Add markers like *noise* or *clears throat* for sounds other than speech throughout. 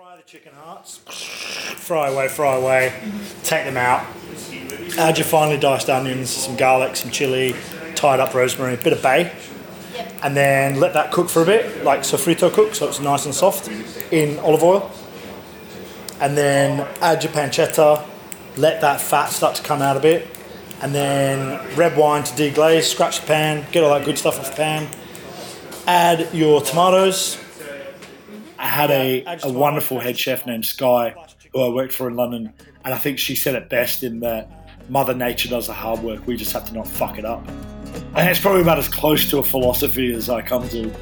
Fry the chicken hearts. Fry away, fry away. Take them out. Add your finely diced onions, some garlic, some chili, tied up rosemary, a bit of bay. And then let that cook for a bit, like sofrito cook, so it's nice and soft, in olive oil. And then add your pancetta, let that fat start to come out a bit. And then red wine to deglaze, scratch the pan, get all that good stuff off the pan. Add your tomatoes, I had a, a wonderful head chef named Skye who I worked for in London, and I think she said it best in that Mother Nature does the hard work, we just have to not fuck it up. And it's probably about as close to a philosophy as I come to.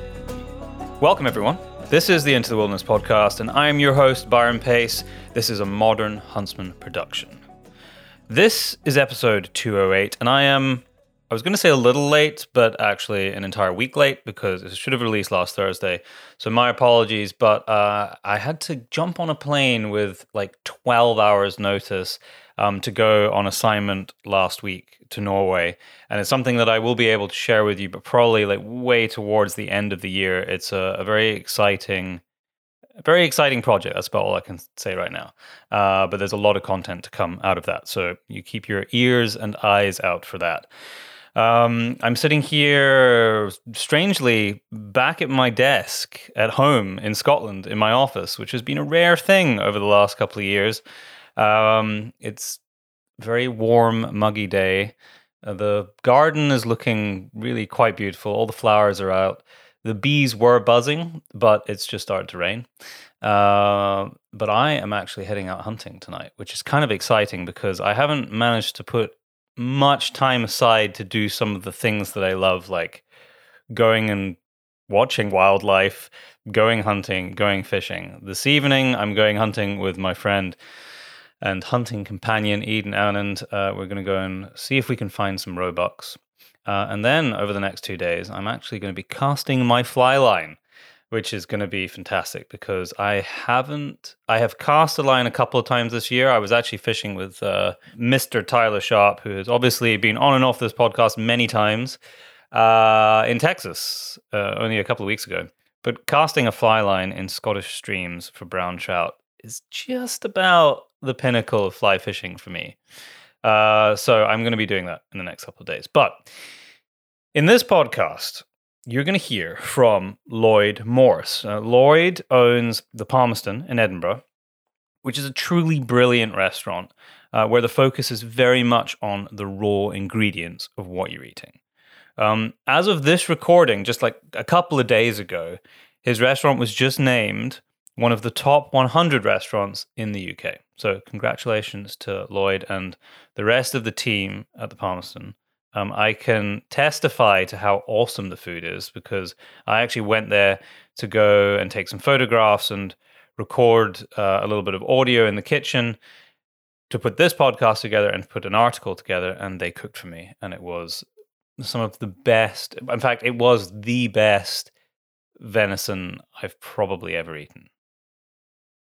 Welcome, everyone. This is the Into the Wilderness podcast, and I am your host, Byron Pace. This is a modern Huntsman production. This is episode 208, and I am I was going to say a little late, but actually an entire week late because it should have released last Thursday. So my apologies, but uh, I had to jump on a plane with like 12 hours notice um, to go on assignment last week to Norway, and it's something that I will be able to share with you, but probably like way towards the end of the year. It's a, a very exciting. Very exciting project. That's about all I can say right now. Uh, but there's a lot of content to come out of that. So you keep your ears and eyes out for that. Um, I'm sitting here, strangely, back at my desk at home in Scotland in my office, which has been a rare thing over the last couple of years. Um, it's very warm, muggy day. Uh, the garden is looking really quite beautiful. All the flowers are out. The bees were buzzing, but it's just started to rain. Uh, but I am actually heading out hunting tonight, which is kind of exciting because I haven't managed to put much time aside to do some of the things that I love, like going and watching wildlife, going hunting, going fishing. This evening, I'm going hunting with my friend and hunting companion Eden Anand. Uh, we're going to go and see if we can find some roebucks. Uh, and then over the next two days, I'm actually going to be casting my fly line which is going to be fantastic because I haven't, I have cast a line a couple of times this year. I was actually fishing with uh, Mr. Tyler Sharp, who has obviously been on and off this podcast many times uh, in Texas uh, only a couple of weeks ago. But casting a fly line in Scottish streams for brown trout is just about the pinnacle of fly fishing for me. Uh, so I'm going to be doing that in the next couple of days. But in this podcast, you're going to hear from Lloyd Morris. Uh, Lloyd owns the Palmerston in Edinburgh, which is a truly brilliant restaurant uh, where the focus is very much on the raw ingredients of what you're eating. Um, as of this recording, just like a couple of days ago, his restaurant was just named one of the top 100 restaurants in the UK. So, congratulations to Lloyd and the rest of the team at the Palmerston um, I can testify to how awesome the food is because I actually went there to go and take some photographs and record uh, a little bit of audio in the kitchen to put this podcast together and put an article together. And they cooked for me, and it was some of the best. In fact, it was the best venison I've probably ever eaten.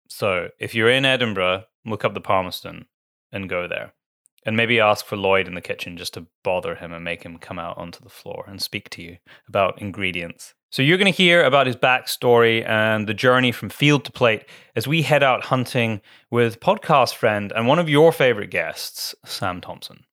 So if you're in Edinburgh, look up the Palmerston and go there. And maybe ask for Lloyd in the kitchen just to bother him and make him come out onto the floor and speak to you about ingredients. So you're going to hear about his backstory and the journey from field to plate as we head out hunting with podcast friend and one of your favorite guests, Sam Thompson.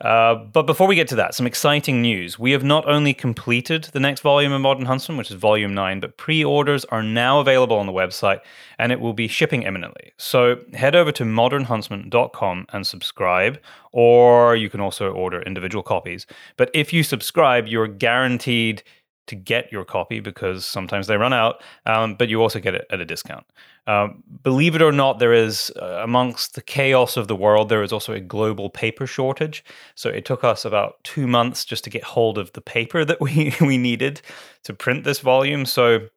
Uh, but before we get to that, some exciting news. We have not only completed the next volume of Modern Huntsman, which is volume 9, but pre orders are now available on the website and it will be shipping imminently. So head over to modernhuntsman.com and subscribe, or you can also order individual copies. But if you subscribe, you're guaranteed to get your copy because sometimes they run out, um, but you also get it at a discount. Um, believe it or not, there is, uh, amongst the chaos of the world, there is also a global paper shortage. So it took us about two months just to get hold of the paper that we, *laughs* we needed to print this volume. So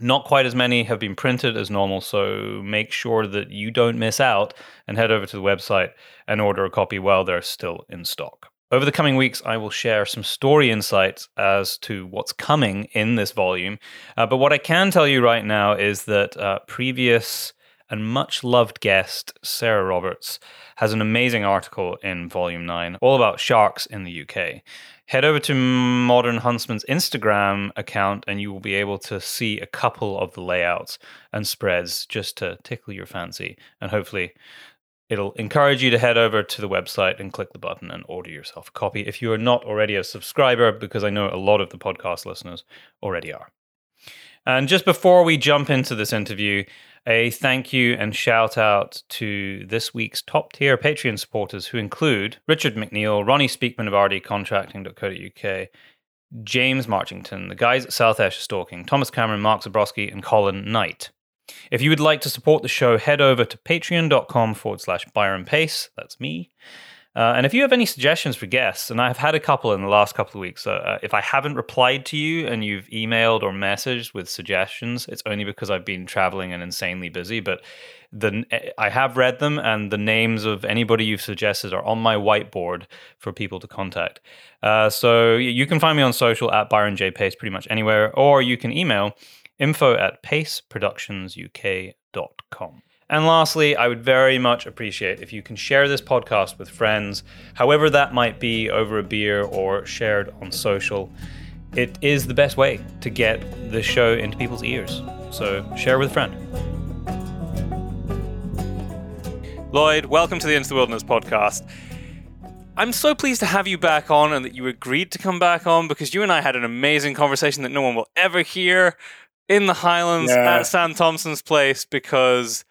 not quite as many have been printed as normal. So make sure that you don't miss out and head over to the website and order a copy while they're still in stock. Over the coming weeks, I will share some story insights as to what's coming in this volume. Uh, but what I can tell you right now is that uh, previous and much loved guest, Sarah Roberts, has an amazing article in Volume 9 all about sharks in the UK. head over to Modern Huntsman's Instagram account and you will be able to see a couple of the layouts and spreads just to tickle your fancy. And hopefully, it'll encourage you to head over to the website and click the button and order yourself a copy if you are not already a subscriber, because I know a lot of the podcast listeners already are. And just before we jump into this interview, a thank you and shout out to this week's top tier Patreon supporters who include Richard McNeil, Ronnie Speakman of rdcontracting.co.uk, James Marchington, the guys at South Ash Stalking, Thomas Cameron, Mark Zabrowski, and Colin Knight. If you would like to support the show, head over to patreon.com forward slash Byron Pace. That's me. Uh, and if you have any suggestions for guests, and I've had a couple in the last couple of weeks, uh, if I haven't replied to you and you've emailed or messaged with suggestions, it's only because I've been traveling and insanely busy. But the I have read them, and the names of anybody you've suggested are on my whiteboard for people to contact. Uh, so you can find me on social at Byron J Pace pretty much anywhere, or you can email info at paceproductionsuk.com. And lastly, I would very much appreciate if you can share this podcast with friends, however that might be over a beer or shared on social. It is the best way to get the show into people's ears. So share with a friend. Lloyd, welcome to the Into the Wilderness podcast. I'm so pleased to have you back on and that you agreed to come back on because you and I had an amazing conversation that no one will ever hear in the Highlands yeah. at Sam Thompson's place because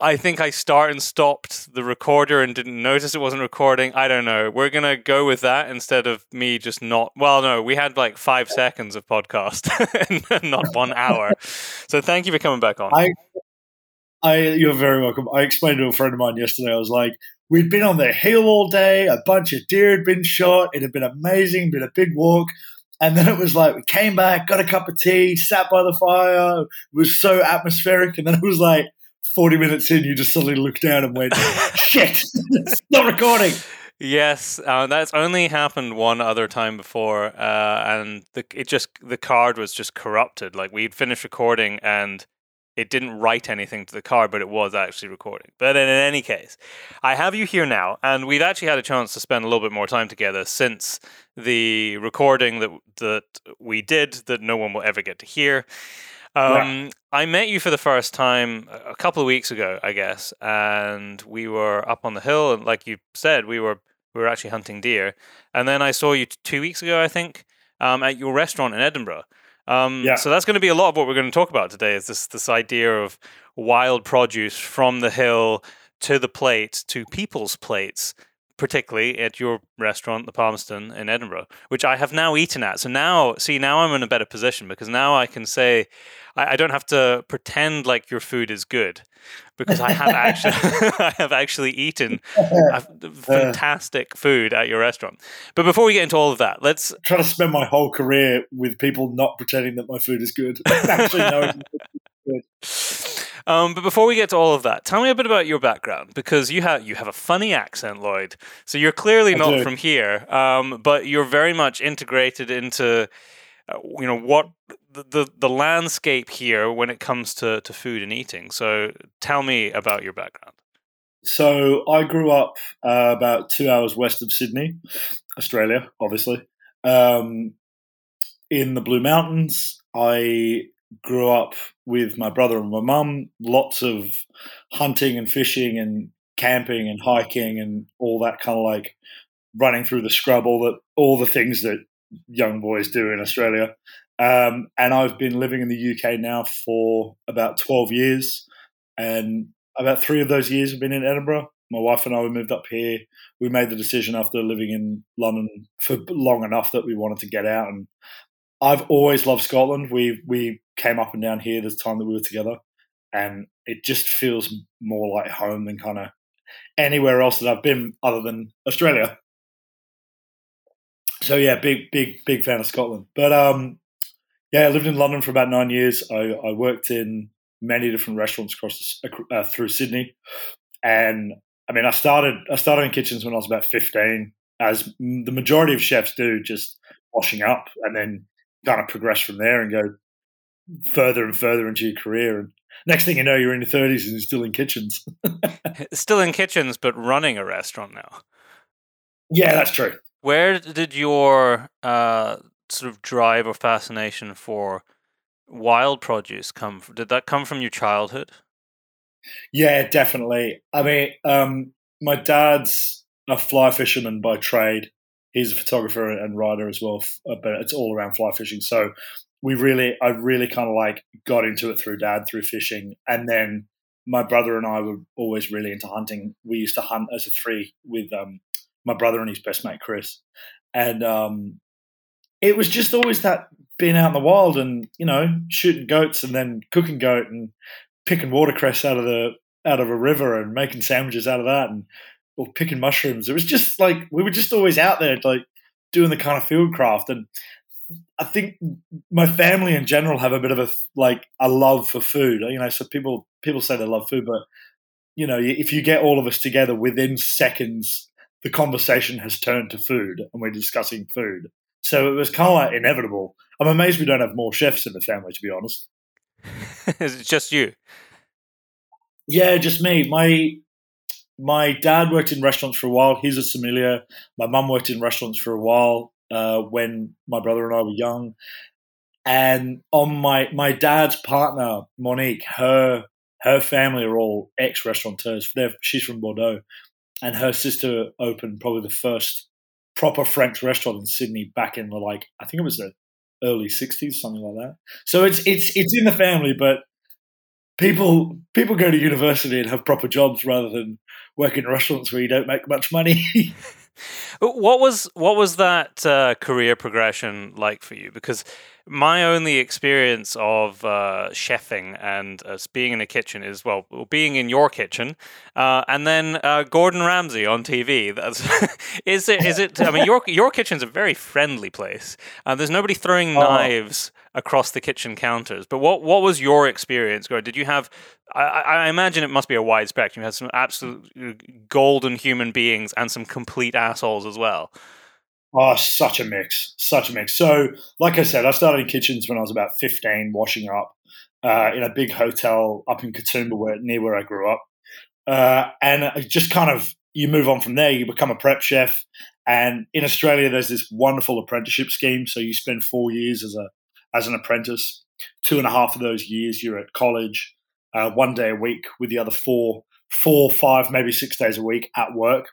I think I start and stopped the recorder and didn't notice it wasn't recording. I don't know. We're gonna go with that instead of me just not. Well, no, we had like five seconds of podcast *laughs* and not one hour. So thank you for coming back on. I, I, you're very welcome. I explained to a friend of mine yesterday. I was like, we'd been on the hill all day. A bunch of deer had been shot. It had been amazing. Been a big walk. And then it was like we came back, got a cup of tea, sat by the fire. It was so atmospheric. And then it was like 40 minutes in, you just suddenly look down and went, *laughs* shit, it's not recording. Yes, uh, that's only happened one other time before, uh, and the, it just the card was just corrupted. Like we'd finished recording, and it didn't write anything to the card, but it was actually recording. But in, in any case, I have you here now, and we've actually had a chance to spend a little bit more time together since the recording that that we did that no one will ever get to hear. Um, yeah. I met you for the first time a couple of weeks ago, I guess, and we were up on the hill, and like you said, we were we were actually hunting deer. And then I saw you t- two weeks ago, I think, um, at your restaurant in Edinburgh. Um, yeah. So that's going to be a lot of what we're going to talk about today. Is this this idea of wild produce from the hill to the plate to people's plates particularly at your restaurant, the Palmerston in Edinburgh, which I have now eaten at. So now, see, now I'm in a better position because now I can say I, I don't have to pretend like your food is good because I have actually *laughs* I have actually eaten *laughs* fantastic food at your restaurant. But before we get into all of that, let's try to spend my whole career with people not pretending that my food is good, *laughs* actually knowing good. Um, but before we get to all of that, tell me a bit about your background because you have you have a funny accent, Lloyd. So you're clearly I not do. from here, um, but you're very much integrated into uh, you know what the, the, the landscape here when it comes to to food and eating. So tell me about your background. So I grew up uh, about two hours west of Sydney, Australia, obviously, um, in the Blue Mountains. I grew up with my brother and my mum, lots of hunting and fishing and camping and hiking and all that kind of like running through the scrub, all the all the things that young boys do in Australia. Um, and I've been living in the UK now for about twelve years, and about three of those years have been in Edinburgh. My wife and I we moved up here. We made the decision after living in London for long enough that we wanted to get out and I've always loved Scotland. We we came up and down here this time that we were together, and it just feels more like home than kind of anywhere else that I've been other than Australia. So yeah, big big big fan of Scotland. But um, yeah, I lived in London for about nine years. I, I worked in many different restaurants across uh, through Sydney, and I mean, I started I started in kitchens when I was about fifteen, as the majority of chefs do, just washing up, and then kind of progress from there and go further and further into your career. And next thing you know, you're in your 30s and you're still in kitchens. *laughs* still in kitchens, but running a restaurant now. Yeah, that's true. Where did your uh, sort of drive or fascination for wild produce come from? Did that come from your childhood? Yeah, definitely. I mean, um, my dad's a fly fisherman by trade. He's a photographer and writer as well, but it's all around fly fishing. So we really, I really kind of like got into it through dad, through fishing. And then my brother and I were always really into hunting. We used to hunt as a three with um, my brother and his best mate, Chris. And um, it was just always that being out in the wild and, you know, shooting goats and then cooking goat and picking watercress out of the out of a river and making sandwiches out of that and or picking mushrooms. It was just like we were just always out there like doing the kind of field craft and I think my family in general have a bit of a like a love for food. You know, so people people say they love food, but you know, if you get all of us together within seconds, the conversation has turned to food, and we're discussing food. So it was kind of like inevitable. I'm amazed we don't have more chefs in the family, to be honest. *laughs* Is it just you? Yeah, just me. My my dad worked in restaurants for a while. He's a sommelier. My mum worked in restaurants for a while uh, when my brother and I were young. And on my my dad's partner, Monique, her her family are all ex restaurateurs. She's from Bordeaux, and her sister opened probably the first proper French restaurant in Sydney back in the like I think it was the early '60s, something like that. So it's it's it's in the family, but people people go to university and have proper jobs rather than work in restaurants where you don't make much money. *laughs* what was what was that uh, career progression like for you? Because my only experience of uh, chefing and uh, being in a kitchen is well, being in your kitchen, uh, and then uh, Gordon Ramsay on TV. That's *laughs* is it? Is it? I mean, your your kitchen's a very friendly place. Uh, there's nobody throwing oh. knives across the kitchen counters. But what what was your experience, Gordon? Did you have? I, I imagine it must be a wide spectrum. You had some absolute golden human beings and some complete assholes as well. Oh, such a mix, such a mix. So, like I said, I started in kitchens when I was about 15, washing up uh, in a big hotel up in Katoomba, where, near where I grew up. Uh, and just kind of, you move on from there, you become a prep chef. And in Australia, there's this wonderful apprenticeship scheme. So you spend four years as a as an apprentice. Two and a half of those years, you're at college, uh, one day a week, with the other four, four, five, maybe six days a week at work.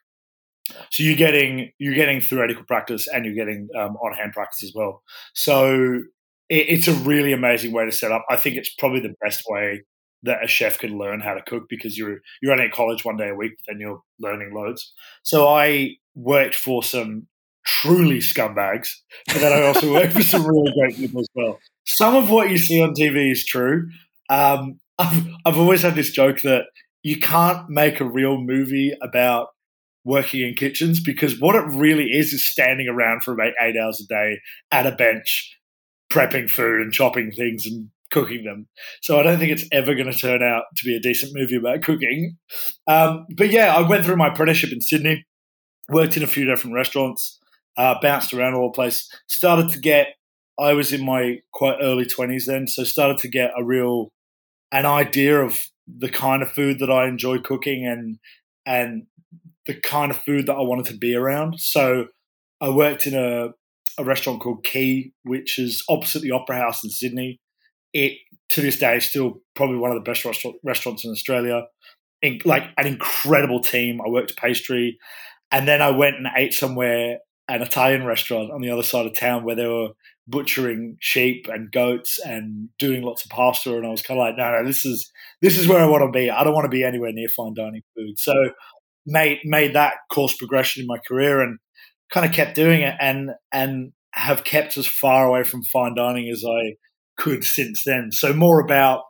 So you're getting you're getting theoretical practice and you're getting um, on hand practice as well. So it, it's a really amazing way to set up. I think it's probably the best way that a chef can learn how to cook because you're you're only at college one day a week, and you're learning loads. So I worked for some truly scumbags, but then I also worked for some really great people as well. Some of what you see on TV is true. Um, *laughs* I've I've always had this joke that you can't make a real movie about working in kitchens because what it really is is standing around for about eight hours a day at a bench, prepping food and chopping things and cooking them. So I don't think it's ever going to turn out to be a decent movie about cooking. Um, but yeah, I went through my apprenticeship in Sydney, worked in a few different restaurants, uh, bounced around all the place, started to get. I was in my quite early twenties then, so started to get a real an idea of the kind of food that I enjoy cooking and and the kind of food that I wanted to be around. So I worked in a, a restaurant called Quay, which is opposite the Opera House in Sydney. It to this day is still probably one of the best restaurant, restaurants in Australia. In, like an incredible team. I worked pastry, and then I went and ate somewhere an Italian restaurant on the other side of town where they were butchering sheep and goats and doing lots of pasta and I was kind of like no no this is this is where I want to be I don't want to be anywhere near fine dining food so made made that course progression in my career and kind of kept doing it and and have kept as far away from fine dining as I could since then. So more about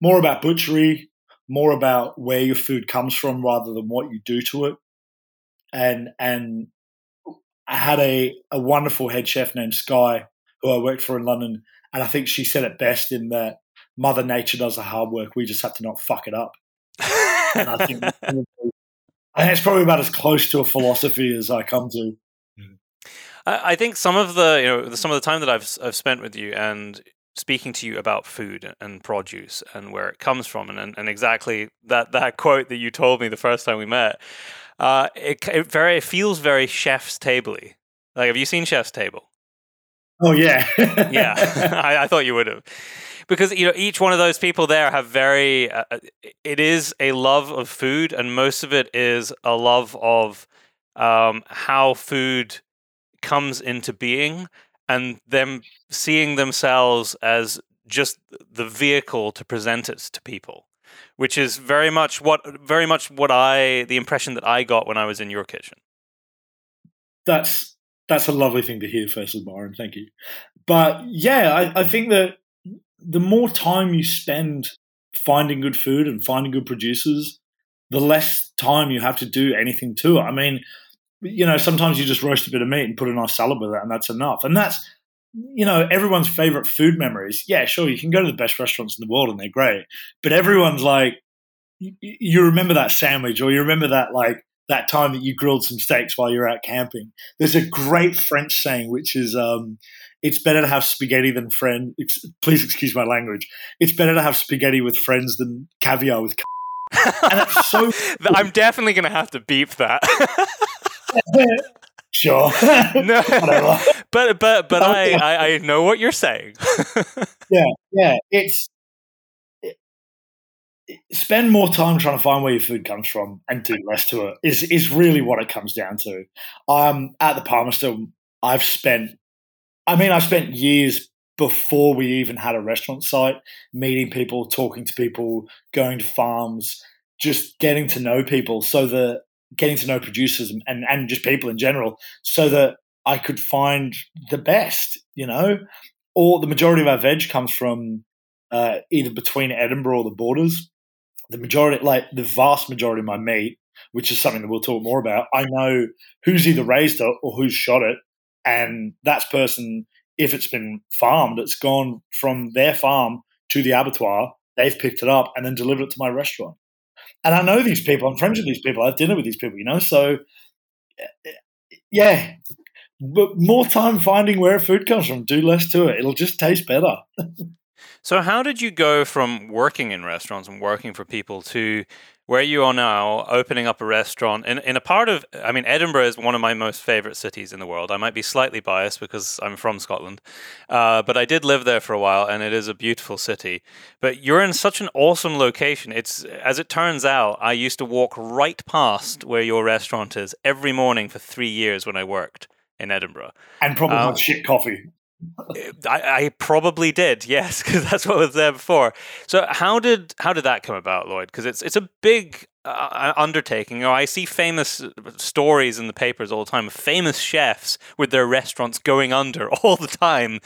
more about butchery, more about where your food comes from rather than what you do to it. And and I had a, a wonderful head chef named Skye who I worked for in London, and I think she said it best in that Mother Nature does the hard work. We just have to not fuck it up. and I think *laughs* and it's probably about as close to a philosophy as I come to. I think some of the you know some of the time that I've I've spent with you and speaking to you about food and produce and where it comes from and and exactly that that quote that you told me the first time we met, uh, it it very it feels very chef's tabley. Like, have you seen Chef's Table? Oh yeah, yeah. *laughs* *laughs* I, I, thought you would have, because you know each one of those people there have very. Uh, uh, it is a love of food, and most of it is a love of um, how food comes into being, and them seeing themselves as just the vehicle to present it to people, which is very much what very much what I the impression that I got when I was in your kitchen. That's that's a lovely thing to hear, firstly, Byron. Thank you. But yeah, I, I think that the more time you spend finding good food and finding good producers, the less time you have to do anything to it. I mean, you know, sometimes you just roast a bit of meat and put a nice salad with it, and that's enough. And that's, you know, everyone's favorite food memories. Yeah, sure, you can go to the best restaurants in the world and they're great, but everyone's like, you remember that sandwich or you remember that like that time that you grilled some steaks while you're out camping. There's a great French saying which is, um, "It's better to have spaghetti than friend." Ex- please excuse my language. It's better to have spaghetti with friends than caviar with. *laughs* and it's so. I'm definitely going to have to beep that. *laughs* sure. *laughs* no, but but but I, I I know what you're saying. yeah, yeah. It's spend more time trying to find where your food comes from and do less to it is is really what it comes down to. Um, at the Palmerston, I've spent, I mean, I've spent years before we even had a restaurant site, meeting people, talking to people, going to farms, just getting to know people, so that getting to know producers and and just people in general, so that I could find the best, you know. Or the majority of our veg comes from uh, either between Edinburgh or the borders the majority, like the vast majority of my meat, which is something that we'll talk more about, I know who's either raised it or who's shot it. And that person, if it's been farmed, it's gone from their farm to the abattoir. They've picked it up and then delivered it to my restaurant. And I know these people. I'm friends with these people. I have dinner with these people, you know? So, yeah, but more time finding where food comes from. Do less to it. It'll just taste better. *laughs* So, how did you go from working in restaurants and working for people to where you are now, opening up a restaurant in, in a part of, I mean, Edinburgh is one of my most favorite cities in the world. I might be slightly biased because I'm from Scotland, uh, but I did live there for a while and it is a beautiful city. But you're in such an awesome location. It's, as it turns out, I used to walk right past where your restaurant is every morning for three years when I worked in Edinburgh. And probably um, shit coffee. I, I, probably did, yes, *laughs* because that's what was there before. So how did how did that come about, Lloyd? Because it's it's a big uh, undertaking. You know, I see famous stories in the papers all the time of famous chefs with their restaurants going under *laughs* all the time.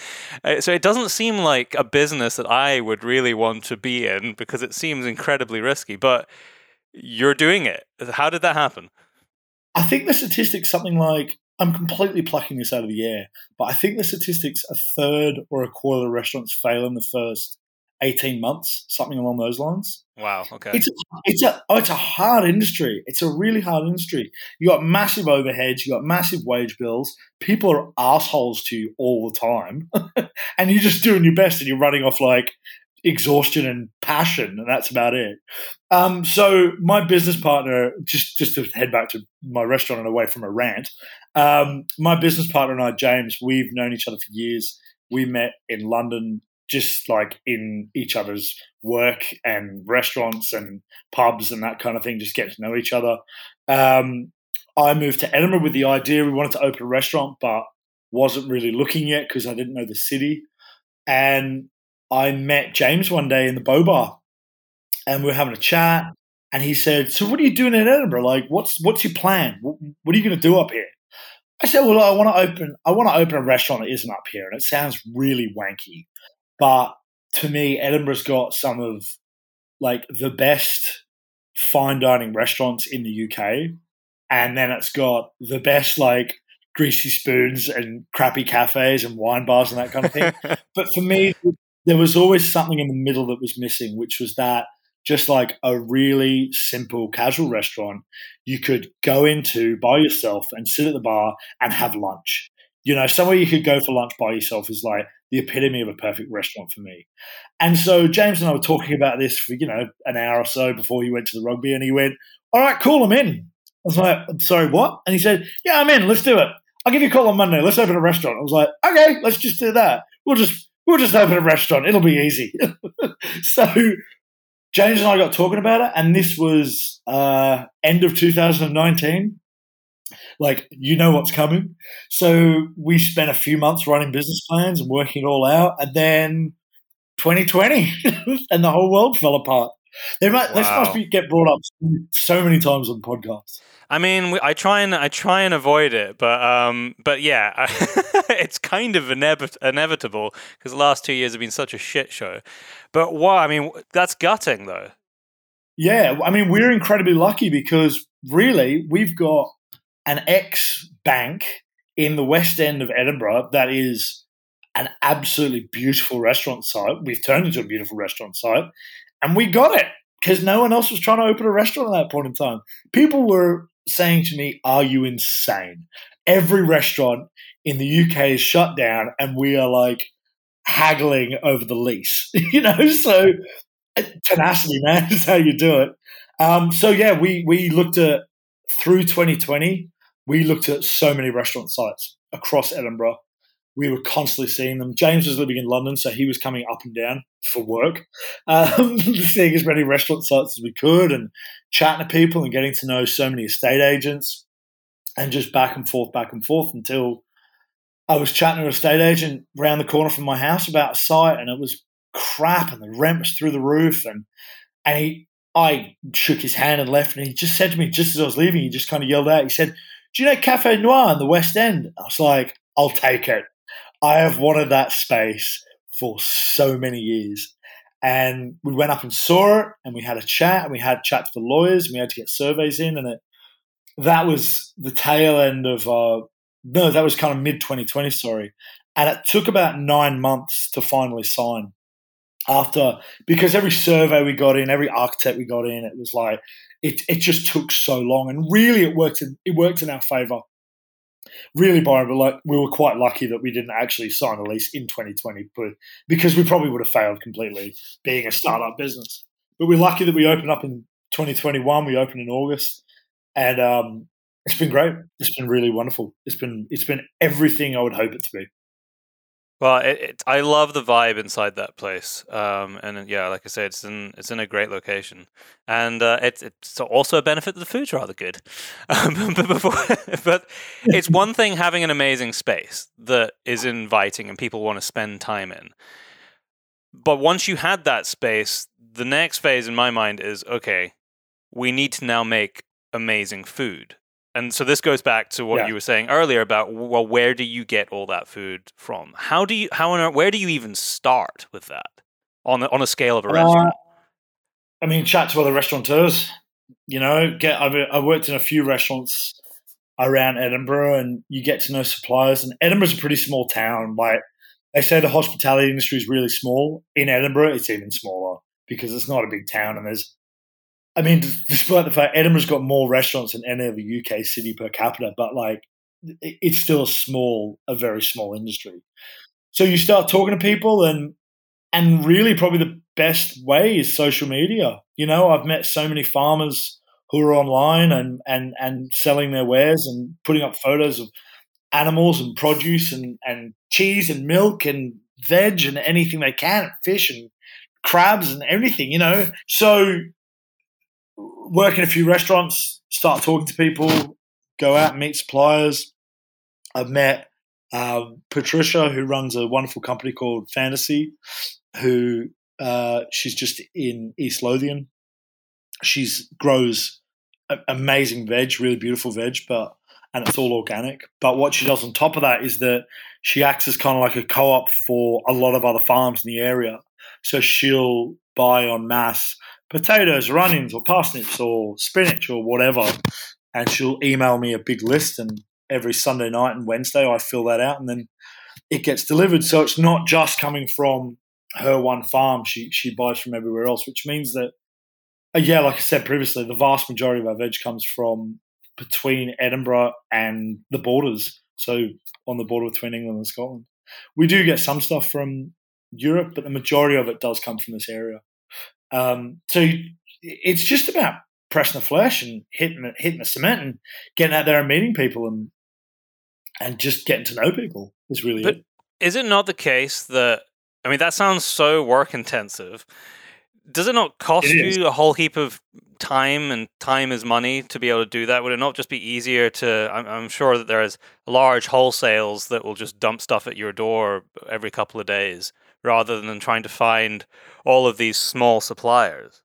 Uh, so it doesn't seem like a business that I would really want to be in because it seems incredibly risky. But you're doing it. How did that happen? I think the statistics something like I'm completely plucking this out of the air, but I think the statistics a third or a quarter of restaurants fail in the first 18 months, something along those lines. Wow. Okay. It's a, it's a oh, it's a hard industry. It's a really hard industry. You got massive overheads. You got massive wage bills. People are assholes to you all the time, *laughs* and you're just doing your best, and you're running off like exhaustion and passion, and that's about it. Um, so my business partner, just just to head back to my restaurant and away from a rant, um, my business partner and I, James, we've known each other for years. We met in London, just like in each other's work and restaurants and pubs and that kind of thing, just getting to know each other. Um, I moved to Edinburgh with the idea we wanted to open a restaurant, but wasn't really looking yet because I didn't know the city. And I met James one day in the Bow Bar, and we were having a chat. And he said, "So what are you doing in Edinburgh? Like, what's what's your plan? What, what are you going to do up here?" I said, "Well, I want to open I want to open a restaurant that isn't up here." And it sounds really wanky, but to me, Edinburgh's got some of like the best fine dining restaurants in the UK, and then it's got the best like greasy spoons and crappy cafes and wine bars and that kind of thing. *laughs* but for me, there was always something in the middle that was missing, which was that just like a really simple casual restaurant you could go into by yourself and sit at the bar and have lunch. You know, somewhere you could go for lunch by yourself is like the epitome of a perfect restaurant for me. And so James and I were talking about this for, you know, an hour or so before he went to the rugby and he went, All right, cool, I'm in. I was like, Sorry, what? And he said, Yeah, I'm in, let's do it. I'll give you a call on Monday. Let's open a restaurant. I was like, okay, let's just do that. We'll just we'll just open a restaurant. It'll be easy. *laughs* so James and I got talking about it, and this was uh, end of 2019. Like, you know what's coming. So we spent a few months writing business plans and working it all out, and then 2020, *laughs* and the whole world fell apart. They might, wow. This must be, get brought up so many times on podcasts. I mean, I try and I try and avoid it, but um, but yeah, *laughs* it's kind of inevit- inevitable because the last two years have been such a shit show. But what I mean, that's gutting though. Yeah, I mean, we're incredibly lucky because really we've got an ex bank in the West End of Edinburgh that is an absolutely beautiful restaurant site. We've turned into a beautiful restaurant site, and we got it because no one else was trying to open a restaurant at that point in time. People were saying to me, Are you insane? Every restaurant in the UK is shut down, and we are like haggling over the lease, *laughs* you know? So, uh, tenacity, man, *laughs* is how you do it. Um, so, yeah, we, we looked at through 2020, we looked at so many restaurant sites across Edinburgh. We were constantly seeing them. James was living in London, so he was coming up and down for work, um, *laughs* seeing as many restaurant sites as we could and chatting to people and getting to know so many estate agents and just back and forth, back and forth until I was chatting to an estate agent around the corner from my house about a site and it was crap and the rent was through the roof and and he I shook his hand and left and he just said to me just as I was leaving, he just kind of yelled out, he said, Do you know Cafe Noir in the West End? I was like, I'll take it. I have wanted that space for so many years. And we went up and saw it, and we had a chat, and we had chat to the lawyers, and we had to get surveys in, and it that was the tail end of uh, no, that was kind of mid 2020, sorry, and it took about nine months to finally sign. After because every survey we got in, every architect we got in, it was like it it just took so long, and really it worked in, it worked in our favour really Byron, but like we were quite lucky that we didn't actually sign a lease in 2020, but because we probably would have failed completely being a startup business. But we're lucky that we opened up in 2021. We opened in August, and um, it's been great. It's been really wonderful. It's been it's been everything I would hope it to be. Well, it, it, I love the vibe inside that place, um, and yeah, like I said, it's in it's in a great location, and uh, it's it's also a benefit that the food's rather good. *laughs* Um, but, before, *laughs* but it's *laughs* one thing having an amazing space that is inviting and people want to spend time in. But once you had that space, the next phase in my mind is okay. We need to now make amazing food and so this goes back to what yeah. you were saying earlier about well where do you get all that food from? How do you how on where do you even start with that? On on a scale of a uh, restaurant? I mean chat to other restaurateurs you know get I've, i worked in a few restaurants around edinburgh and you get to know suppliers and edinburgh's a pretty small town. Like they say the hospitality industry is really small. In edinburgh it's even smaller because it's not a big town and there's I mean, *laughs* despite the fact Edinburgh's got more restaurants than any other UK city per capita, but like it's still a small, a very small industry. So you start talking to people, and and really probably the best way is social media. You know, I've met so many farmers who are online and and and selling their wares and putting up photos of animals and produce and and cheese and milk and veg and anything they can, fish and crabs and everything. You know, so work in a few restaurants, start talking to people, go out and meet suppliers. I've met uh, Patricia, who runs a wonderful company called Phantassie, who uh, she's just in East Lothian. She's grows amazing veg, really beautiful veg, but and it's all organic. But what she does on top of that is that she acts as kind of like a co-op for a lot of other farms in the area. So she'll buy on mass potatoes or onions or parsnips or spinach or whatever. And she'll email me a big list, and every Sunday night and Wednesday I fill that out, and then it gets delivered. So it's not just coming from her one farm; she she buys from everywhere else, which means that, uh, yeah, like I said previously, the vast majority of our veg comes from between Edinburgh and the borders. So on the border between England and Scotland, we do get some stuff from Europe, but the majority of it does come from this area. Um, so it's just about pressing the flesh and hitting hitting the cement and getting out there and meeting people. And and just getting to know people is really But it. is it not the case that I mean that sounds so work intensive? Does it not cost It is. you a whole heap of time and time is money to be able to do that? Would it not just be easier to? I'm, I'm sure that there's large wholesales that will just dump stuff at your door every couple of days rather than trying to find all of these small suppliers.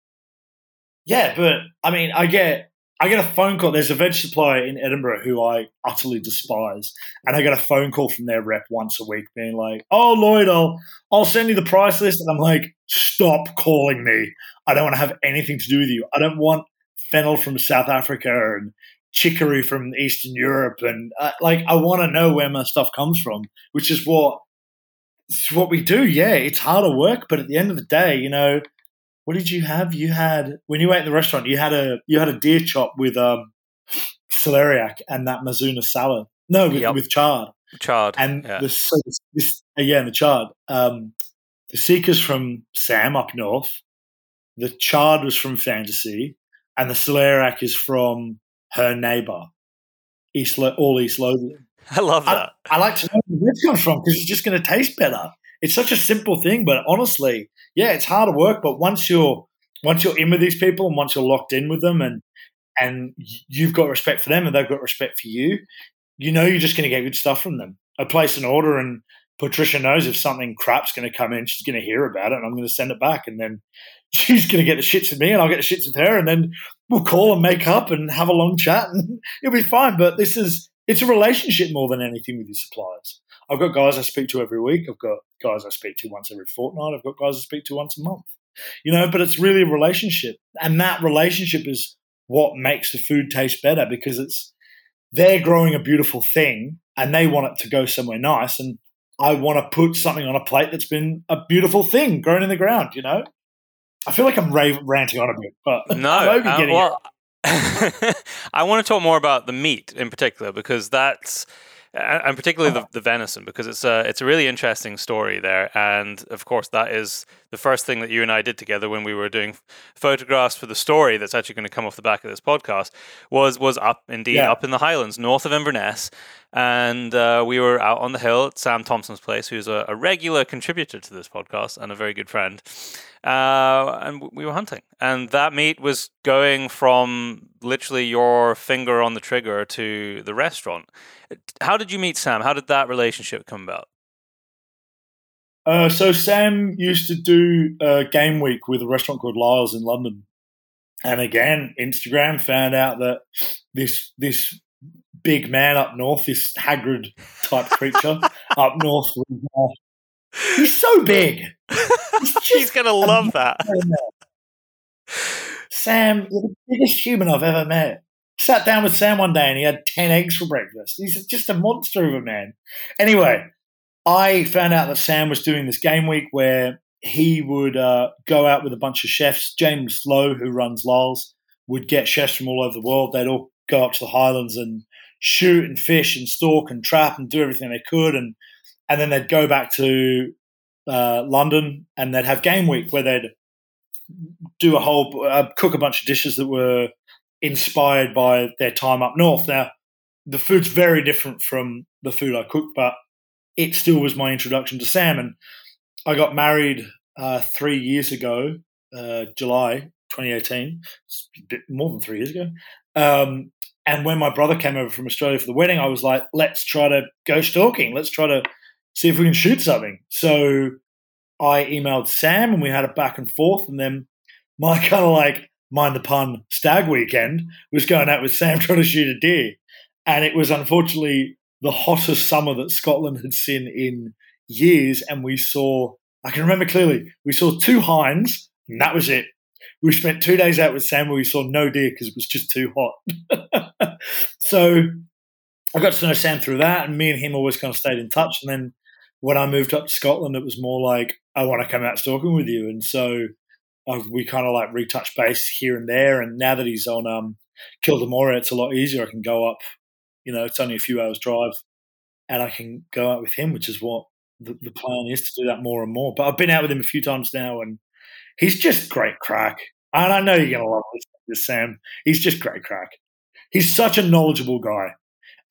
Yeah, but I mean, I get I get a phone call. There's a veg supplier in Edinburgh who I utterly despise, and I get a phone call from their rep once a week, being like, "Oh, Lloyd, I'll I'll send you the price list," and I'm like, "Stop calling me. I don't want to have anything to do with you. I don't want fennel from South Africa and chicory from Eastern Europe, and uh, like I want to know where my stuff comes from, which is what." It's what we do, yeah. It's harder work, but at the end of the day, you know, what did you have? You had when you ate in the restaurant, you had a you had a deer chop with um celeriac and that mizuna salad. No, with, Yep. with chard Chard. and yeah. the so this, this uh, yeah, and the chard. Um, the sika's from Sam up north. The chard was from Phantassie, and the celeriac is from her neighbour, East all East Lothian. I love I, that. I like to know where it comes from because it's just going to taste better. It's such a simple thing, but honestly, yeah, it's harder work. But once you're once you're in with these people and once you're locked in with them, and and you've got respect for them and they've got respect for you, you know you're just going to get good stuff from them. I place an order and Patricia knows if something crap's going to come in, she's going to hear about it, and I'm going to send it back, and then *laughs* she's going to get the shits with me, and I'll get the shits with her, and then we'll call and make up and have a long chat, and *laughs* it'll be fine. But this is it's a relationship more than anything with your suppliers. I've got guys I speak to every week. I've got guys I speak to once every fortnight. I've got guys I speak to once a month. You know, but it's really a relationship, and that relationship is what makes the food taste better because it's they're growing a beautiful thing and they want it to go somewhere nice, and I want to put something on a plate that's been a beautiful thing grown in the ground. You know, I feel like I'm rave- ranting on a bit, but No, uh, well, *laughs* I want to talk more about the meat in particular because that's, and particularly the, uh-huh. the venison, because it's a it's a really interesting story there, and of course that is the first thing that you and I did together when we were doing photographs for the story that's actually going to come off the back of this podcast was was up indeed Yeah. up in the Highlands north of Inverness, and uh, we were out on the hill at Sam Thompson's place, who's a, a regular contributor to this podcast and a very good friend. Uh, and we were hunting, and that meat was going from literally your finger on the trigger to the restaurant. How did you meet Sam? How did that relationship come about? Uh, so Sam used to do uh, game week with a restaurant called Lyle's in London, and again, Instagram found out that this this big man up north, this Hagrid type creature *laughs* up north, was, uh, he's so big. He's *laughs* She's gonna love that. Sam, you're the biggest human I've ever met. Sat down with Sam one day and he had 10 eggs for breakfast. He's just a monster of a man. Anyway, I found out that Sam was doing this game week where he would uh, go out with a bunch of chefs. James Lowe, who runs Lyle's, would get chefs from all over the world. They'd all go up to the Highlands and shoot and fish and stalk and trap and do everything they could. And, and then they'd go back to uh, London and they'd have game week where they'd do a whole uh, cook a bunch of dishes that were inspired by their time up north. Now, the food's very different from the food I cook, but it still was my introduction to Sam. And I got married uh, three years ago, uh, July 2018, it's a bit more than three years ago. Um, and when my brother came over from Australia for the wedding, I was like, let's try to go stalking. Let's try to see if we can shoot something. So I emailed Sam and we had a back and forth. And then my *laughs* kind of like, mind the pun, stag weekend was going out with Sam *laughs* trying to shoot a deer. And it was unfortunately the hottest summer that Scotland had seen in years. And we saw, I can remember clearly, we saw two hinds and that was it. We spent two days out with Sam where we saw no deer because it was just too hot. *laughs* so I got to know Sam through that, and me and him always kind of stayed in touch. And then when I moved up to Scotland, it was more like I want to come out stalking with you, and so uh, we kind of like retouch base here and there. And now that he's on um, Kildermorie, it's a lot easier. I can go up, you know, it's only a few hours drive, and I can go out with him, which is what the, the plan is to do that more and more. But I've been out with him a few times now, and he's just great crack. And I know you're gonna love this, this Sam. He's just great crack. He's such a knowledgeable guy.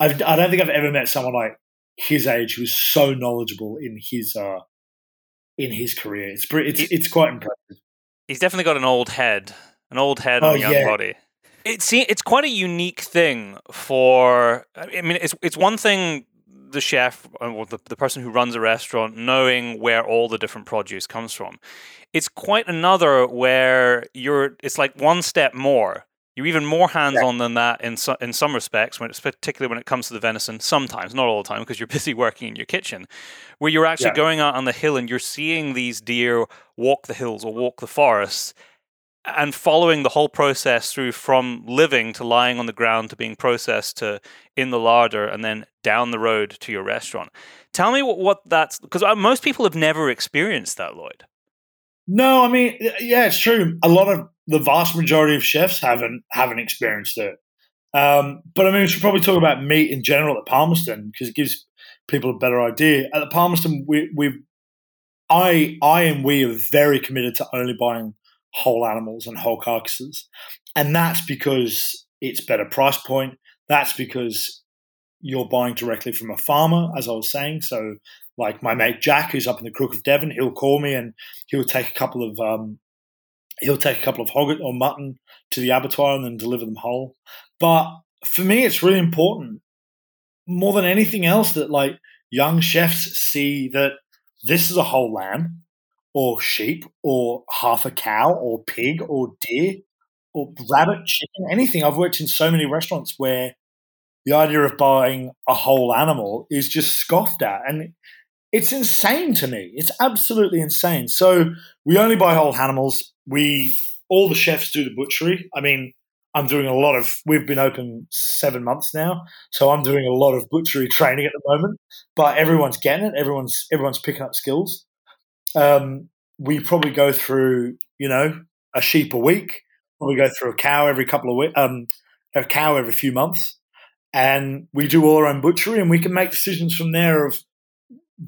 I've, I don't think I've ever met someone like his age who's so knowledgeable in his uh, in his career. It's it's it's quite impressive. He's definitely got an old head, an old head oh, on a young yeah. body. It's it's quite a unique thing for. I mean, it's it's one thing the chef uh, or the, the person who runs a restaurant knowing where all the different produce comes from. It's quite another where you're. It's like one step more you're even more hands-on than that in so, in some respects, when it's particularly when it comes to the venison. Sometimes, not all the time, because you're *laughs* busy working in your kitchen, where you're actually yeah. going out on the hill and you're seeing these deer walk the hills or walk the forests, and following the whole process through from living to lying on the ground to being processed to in the larder and then down the road to your restaurant. Tell me what, what that's because uh, most people have never experienced that, Lloyd. No, I mean, yeah, it's true. A lot of the vast majority of chefs haven't haven't experienced it. Um, but I mean, we should probably talk about meat in general at Palmerston because it gives people a better idea. At the Palmerston, we, we, I, I and we are very committed to only buying whole animals and whole carcasses, and that's because it's better price point. That's because you're buying directly from a farmer, as I was saying. So, like my mate Jack, who's up in the Crook of Devon, he'll call me and he'll take a couple of um, he'll take a couple of hog or mutton to the abattoir and then deliver them whole. But for me, it's really important more than anything else that like young chefs see that this is a whole lamb or sheep or half a cow or pig or deer or rabbit, chicken, anything. I've worked in so many restaurants where the idea of buying a whole animal is just scoffed at. And it's insane to me. It's absolutely insane. So we only buy whole animals. We all the chefs do the butchery. I mean, I'm doing a lot of. We've been open seven months now, so I'm doing a lot of butchery *laughs* training at the moment. But everyone's getting it. Everyone's everyone's picking up skills. Um, we probably go through, you know, a sheep a week. We go through a cow every couple of weeks. Um, a cow every few months, and we do all our own butchery, and we can make decisions from there of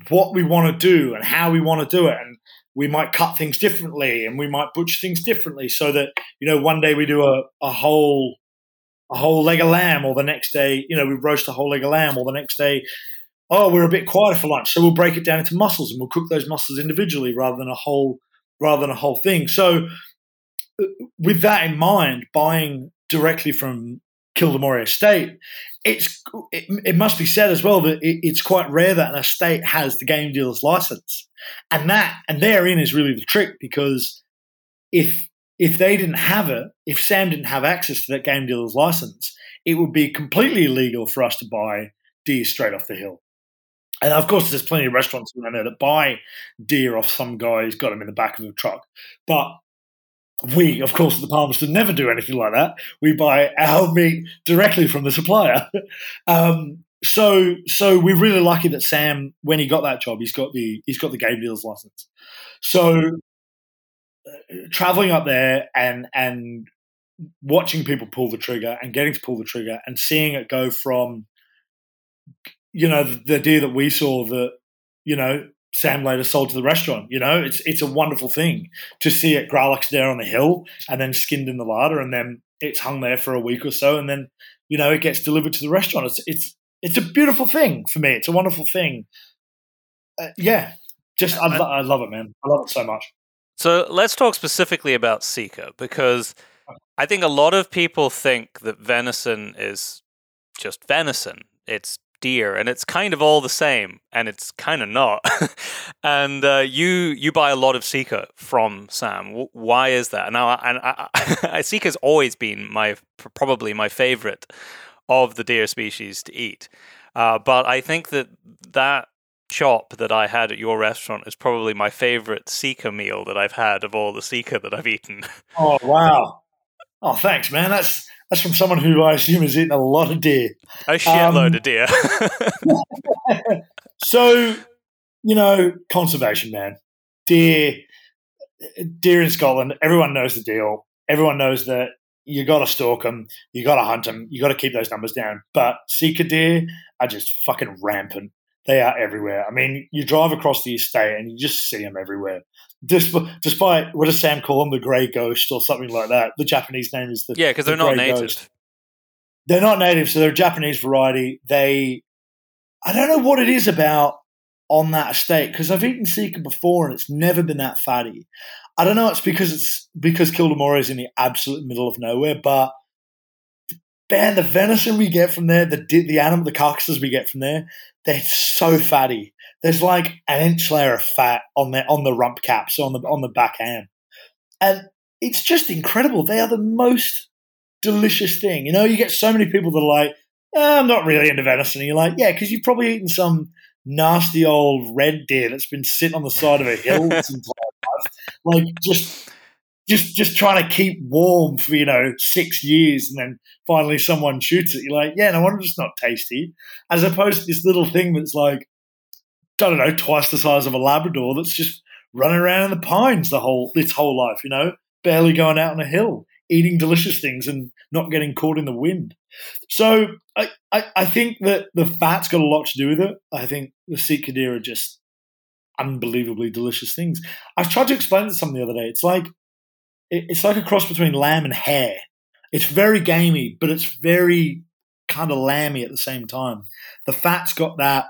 what we want to do and how we want to do it. And we might cut things differently and we might butcher things differently so that, you know, one day we do a, a whole a whole leg of lamb or the next day, you know, we roast a whole leg of lamb or the next day, oh, we're a bit quieter for lunch. So we'll break it down into muscles and we'll cook those muscles individually rather than a whole rather than a whole thing. So uh, with that in mind, buying directly from Kildermorie Estate, it's it, it, must be said as well that it, it's quite rare that an estate has the game dealer's license, and that and therein is really the trick because if if they didn't have it, if Sam didn't have access to that game dealer's license, it would be completely illegal for us to buy deer straight off the hill. And of course, there's plenty of restaurants around there that buy deer off some guy who's got them in the back of a truck. But we, of course, at the Palmerston never do anything like that. We buy our *laughs* meat directly from the supplier. *laughs* um, so, so we're really lucky that Sam, when he got that job, he's got the he's got the game dealer's license. So, uh, traveling up there and and watching people pull the trigger and getting to pull the trigger and seeing it go from, you know, the, deer that we saw that you know Sam later sold to the restaurant. You know, it's it's a wonderful thing to see it gralloched there on the hill and then skinned in the larder and then it's hung there for a week or so and then you know it gets delivered to the restaurant. It's it's it's a beautiful thing for me. It's a wonderful thing. Uh, yeah, just I, I love it, man. I love it so much. So let's talk specifically about Sika because I think a lot of people think that venison is just venison. It's deer, and it's kind of all the same, and it's kind of not. *laughs* and uh, you you buy a lot of Sika from Sam. Why is that? Now, and I, I, *laughs* Sika's always been my probably my favorite of the deer species to eat, uh, but I think that that chop that I had at your restaurant is probably my favorite Sika meal that I've had of all the Sika that I've eaten. *laughs* Oh wow! Oh, thanks, man. That's that's from someone who I assume has eaten a lot of deer. A shitload um, of deer. *laughs* so, you know, conservation, man. Deer, deer in Scotland, everyone knows the deal. Everyone knows that you got to stalk them, you got to hunt them, you got to keep those numbers down. But Sika deer are just fucking rampant. They are everywhere. I mean, you drive across the estate and you just see them everywhere. Despite, despite what does Sam call them, the grey ghost or something like that? The Japanese name is the yeah, because they're the not native. Ghost. They're not native, so they're a Japanese variety. They, I don't know what it is about on that estate because I've eaten sika before and it's never been that fatty. I don't know. It's because it's because Kildermorie is in the absolute middle of nowhere, but man, the venison we get from there, the the animal, the carcasses we get from there, they're so fatty. There's like an inch layer of fat on the on the rump cap, so on the on the back end, and it's just incredible. They are the most delicious thing. You know, you get so many people that are like, eh, I'm not really into venison. And you're like, yeah, because you've probably eaten some nasty old red deer that's been sitting on the side of a hill *laughs* life, like just just just trying to keep warm for you know six years, and then finally someone shoots it. You're like, yeah, no wonder it's not tasty. As opposed to this little thing that's like, I don't know, twice the size of a Labrador that's just running around in the pines the whole its whole life. You know, barely going out on a hill, eating delicious things, and not getting caught in the wind. So I, I, I think that the fat's got a lot to do with it. I think the deer are just unbelievably delicious things. I tried to explain it to someone the other day. It's like it's like a cross between lamb and hare. It's very gamey, but it's very kind of lamby at the same time. The fat's got that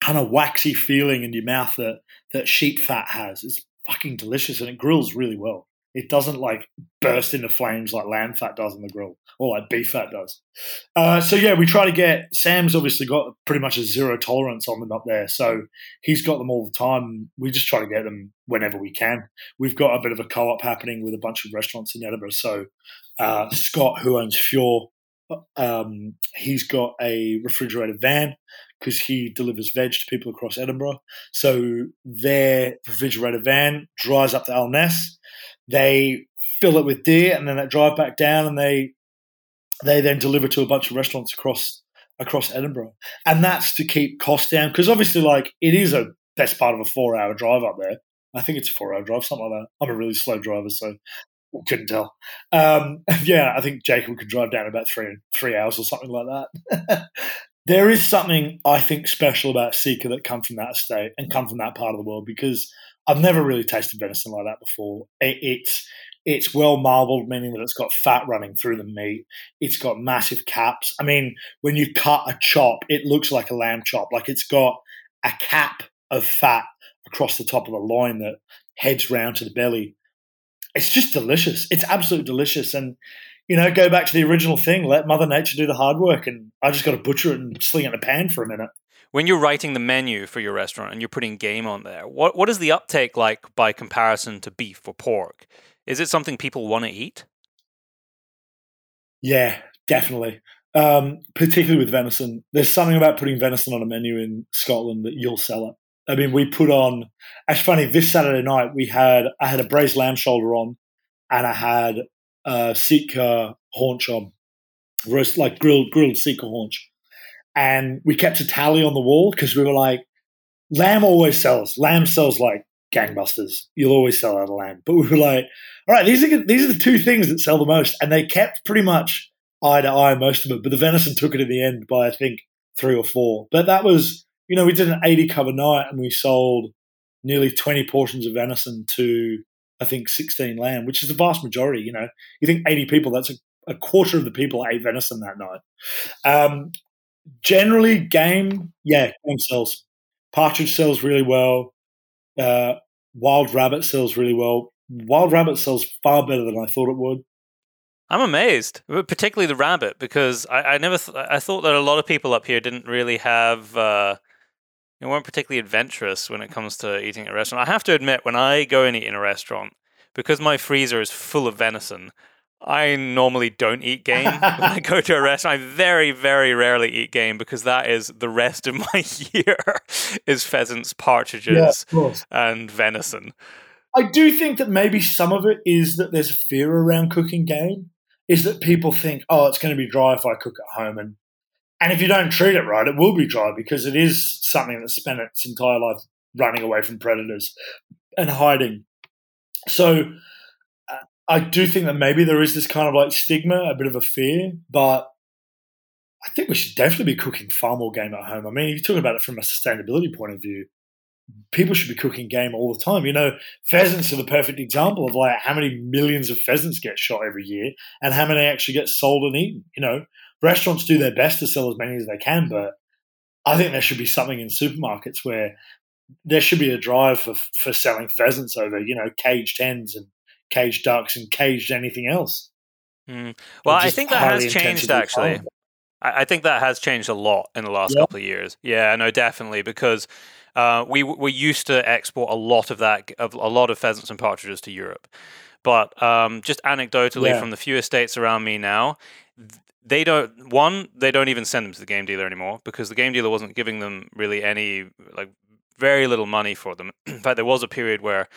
kind of waxy feeling in your mouth that that sheep fat has. It's fucking delicious and it grills really well. It doesn't like burst into flames like lamb fat does on the grill or like beef fat does. Uh, so yeah, we try to get Sam's obviously got pretty much a zero tolerance on them up there, so he's got them all the time. We just try to get them whenever we can. We've got a bit of a co-op happening with a bunch of restaurants in Edinburgh. So uh, Scott, who owns Fhior, um, he's got a refrigerated van because he delivers veg to people across Edinburgh. So their refrigerated van drives up to Alness. They fill it with deer, and then they drive back down, and they they then deliver to a bunch of restaurants across across Edinburgh, and that's to keep costs down because obviously, like it is a best part of a four hour drive up there. I think it's a four hour drive, something like that. I'm a really slow driver, so couldn't tell. Um, *laughs* yeah, I think Jacob could drive down about three three hours or something like that. *laughs* there is something I think special about Sika that come from that estate and come from that part of the world because I've never really tasted venison like that before. It, it's it's well marbled, meaning that it's got fat running through the meat. It's got massive caps. I mean, when you cut a chop, it looks like a lamb chop. Like it's got a cap of fat across the top of the loin that heads round to the belly. It's just delicious. It's absolutely delicious. And, you know, go back to the original thing let Mother Nature do the hard work. And I just got to butcher it and sling it in a pan for a minute when you're writing the menu for your restaurant and you're putting game on there, what what is the uptake like by comparison to beef or pork? Is it something people want to eat? Yeah, definitely. Um, particularly with venison. There's something about putting venison on a menu in Scotland that you'll sell it. I mean, we put on. It's funny. This Saturday night, we had I had a braised lamb shoulder on, and I had a Sika haunch on, roast like grilled grilled Sika haunch, and we kept a tally on the wall because we were like, lamb always sells. Lamb sells like gangbusters. You'll always sell out of lamb. But we were like, all right, these are these are the two things that sell the most, and they kept pretty much eye to eye most of it. But the venison took it in the end by I think three or four. But that was, you know, we did an eighty cover night, and we sold nearly twenty portions of venison to I think sixteen lamb, which is the vast majority. You know, you think eighty people, that's a, a quarter of the people ate venison that night. Um, generally, game, yeah, game sells. Partridge sells really well. Uh, Wild Rabbit sells really well. Wild Rabbit sells far better than I thought it would. I'm amazed, particularly the rabbit, because I, I never th- I thought that a lot of people up here didn't really have uh, weren't particularly adventurous when it comes to eating at a restaurant. I have to admit, when I go and eat in a restaurant, because my freezer is full of venison, I normally don't eat game *laughs* when I go to a restaurant. I very, very rarely eat game because that is the rest of *laughs* my year is pheasants, partridges, yeah, and venison. I do think that maybe some of it is that there's fear around cooking game. Is that people think, oh, it's going to be dry if I cook at home, and and if you don't treat it right, it will be dry because it is something that's spent its entire life running away from predators and hiding. So I do think that maybe there is this kind of like stigma, a bit of a fear, but I think we should definitely be cooking far more game at home. I mean, if you talk about it from a sustainability point of view, people should be cooking game all the time. You know, pheasants are the perfect example of like how many millions of pheasants get shot every year and how many actually get sold and eaten. You know, restaurants do their best to sell as many as they can, but I think there should be something in supermarkets where there should be a drive for, for selling pheasants over, you know, caged hens and caged ducks and caged anything else. Mm. Well, I think that has changed actually. I, I think that has changed a lot in the last couple of years. Yeah, no, definitely because uh, we we used to export a lot of that, of a lot of pheasants and partridges to Europe, but um, just anecdotally yeah. from the few estates around me now, they don't. One, they don't even send them to the game dealer anymore because the game dealer wasn't giving them really any like very little money for them. *clears throat* In fact, there was a period where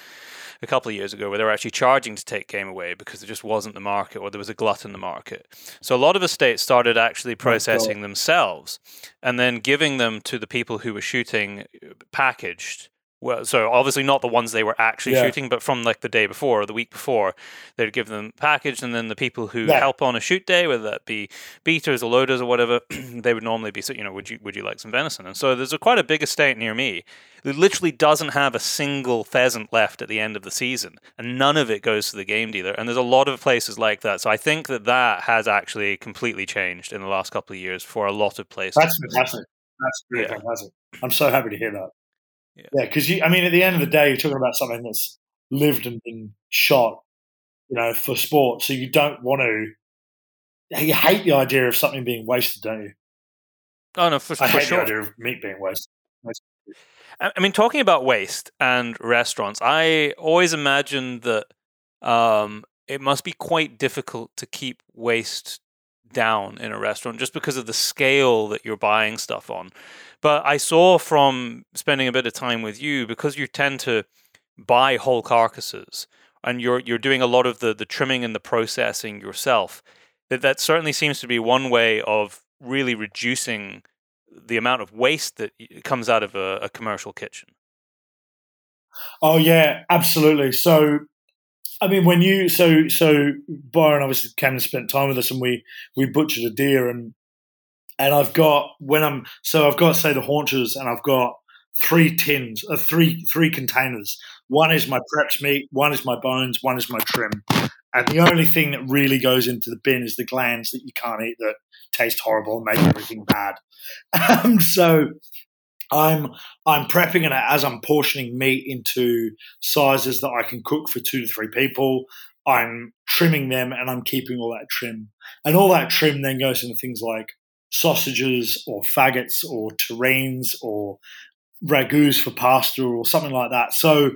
a couple of years ago where they were actually charging to take game away because there just wasn't the market or there was a glut in the market. So a lot of estates started actually processing oh, themselves and then giving them to the people who were shooting uh, packaged well, so obviously not the ones they were actually yeah. shooting, but from like the day before or the week before, they'd give them packaged, and then the people who yeah. help on a shoot day, whether that be beaters or loaders or whatever, *clears throat* they would normally be, you know, would you would you like some venison? And so there's a quite a big estate near me that literally doesn't have a single pheasant left at the end of the season, and none of it goes to the game dealer. And there's a lot of places like that. So I think that that has actually completely changed in the last couple of years for a lot of places. That's fantastic. That's really yeah. fantastic. I'm so happy to hear that. Yeah, because yeah, I mean, at the end of the day, you're talking about something that's lived and been shot, you know, for sport. So you don't want to. You hate the idea of something being wasted, don't you? Oh no, for, I for hate sure. the idea of meat being wasted. I mean, talking about waste and restaurants, I always imagined that um, it must be quite difficult to keep waste down in a restaurant just because of the scale that you're buying stuff on. But I saw from spending a bit of time with you because you tend to buy whole carcasses and you're you're doing a lot of the the trimming and the processing yourself. That that certainly seems to be one way of really reducing the amount of waste that comes out of a, a commercial kitchen. Oh yeah, absolutely. So I mean, when you so so Byron obviously came and spent time with us, and we we butchered a deer, and and I've got when I'm so I've got say the haunches, and I've got three tins, uh, three three containers. One is my prepped meat, one is my bones, one is my trim, and the only thing that really goes into the bin is the glands that you can't eat that taste horrible and make everything bad. *laughs* Um, so I'm I'm prepping it as I'm portioning meat into sizes that I can cook for two to three people. I'm trimming them and I'm keeping all that trim. And all that trim then goes into things like sausages or faggots or terrines or ragouts for pasta or something like that. So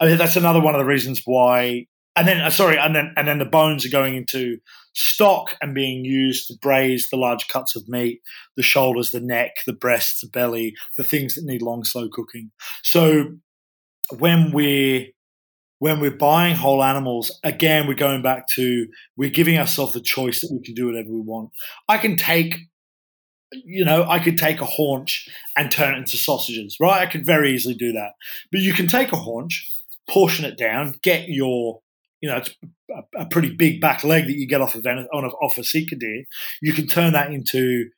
I mean, that's another one of the reasons why. And then, uh, sorry, and then and then the bones are going into stock and being used to braise the large cuts of meat, the shoulders, the neck, the breasts, the belly, the things that need long, slow cooking. So when we're when we're buying whole animals, again, we're going back to we're giving ourselves the choice that we can do whatever we want. I can take you know, I could take a haunch and turn it into sausages, right? I could very easily do that. But you can take a haunch, portion it down, get your, you know, it's a, a pretty big back leg that you get off of on a, off a Sika deer. You can turn that into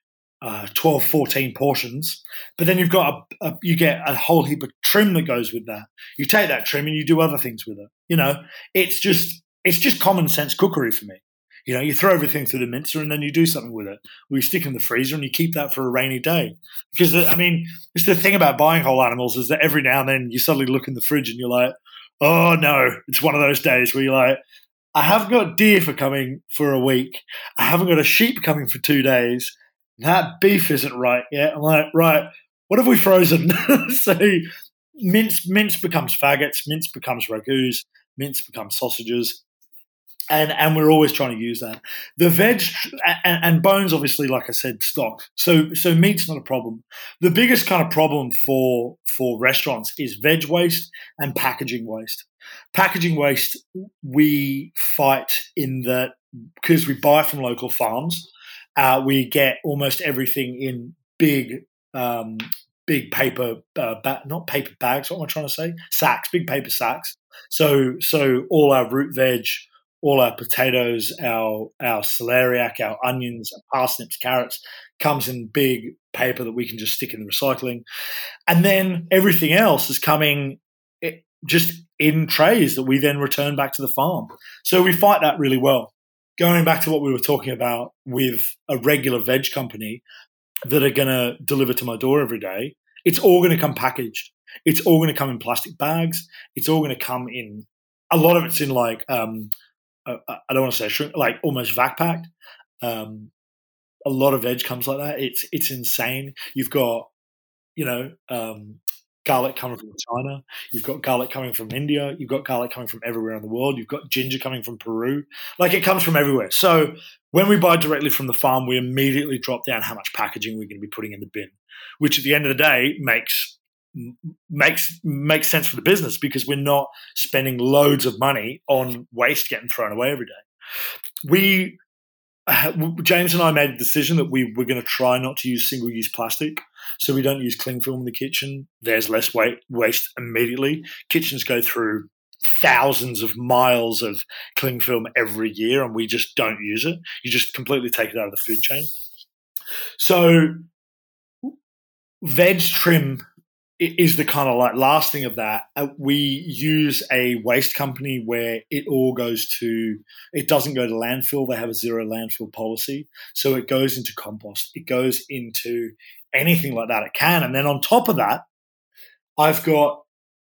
uh, 12, 14 portions, but then you've got a, a, you get a whole heap of trim that goes with that. You take that trim and you do other things with it. You know, it's just it's just common sense cookery for me. You know, you throw everything through the mincer and then you do something with it. Or you stick in the freezer and you keep that for a rainy day. Because, I mean, it's the thing about buying whole animals is that every now and then you suddenly look in the fridge and you're like, oh no, it's one of those days where you're like, I haven't got deer for coming for a week. I haven't got a sheep coming for two days. That beef isn't right yet. I'm like, right, what have we frozen? *laughs* so mince mince becomes faggots, mince becomes ragouts, mince becomes sausages and and we're always trying to use that. The veg and, and, bones, obviously, like I said, stock. So so meat's not a problem. The biggest kind of problem for for restaurants is veg waste and packaging waste. Packaging waste we fight in that because we buy from local farms, uh, we get almost everything in big. Um, big paper, uh, ba- not paper bags. What am I trying to say? Sacks, big paper sacks. So, so all our root veg, all our potatoes, our our celeriac, our onions, our parsnips, carrots comes in big paper that we can just stick in the recycling, and then everything else is coming just in trays that we then return back to the farm. So we fight that really well. going back to what we were talking about with a regular veg company that are going to deliver to my door every day, it's all going to come packaged. It's all going to come in plastic bags. It's all going to come in. A lot of it's in like um, I don't want to say shrink, like almost vac packed. Um, a lot of veg comes like that. It's it's insane. You've got you know um, garlic coming from China. You've got garlic coming from India. You've got garlic coming from everywhere in the world. You've got ginger coming from Peru. Like it comes from everywhere. So when we buy directly from the farm, we immediately drop down how much packaging we're going to be putting in the bin, which at the end of the day makes makes makes sense for the business because we're not spending loads of money on waste getting thrown away every day. We uh, James and I made a decision that we were going to try not to use single use plastic. So we don't use cling film in the kitchen. There's less weight, waste immediately. Kitchens go through thousands of miles of cling film every year and we just don't use it. You just completely take it out of the food chain. So veg trim is the kind of like last thing of that. Uh, we use a waste company where it all goes to, it doesn't go to landfill. They have a zero landfill policy. So it goes into compost, it goes into anything like that it can. And then on top of that, I've got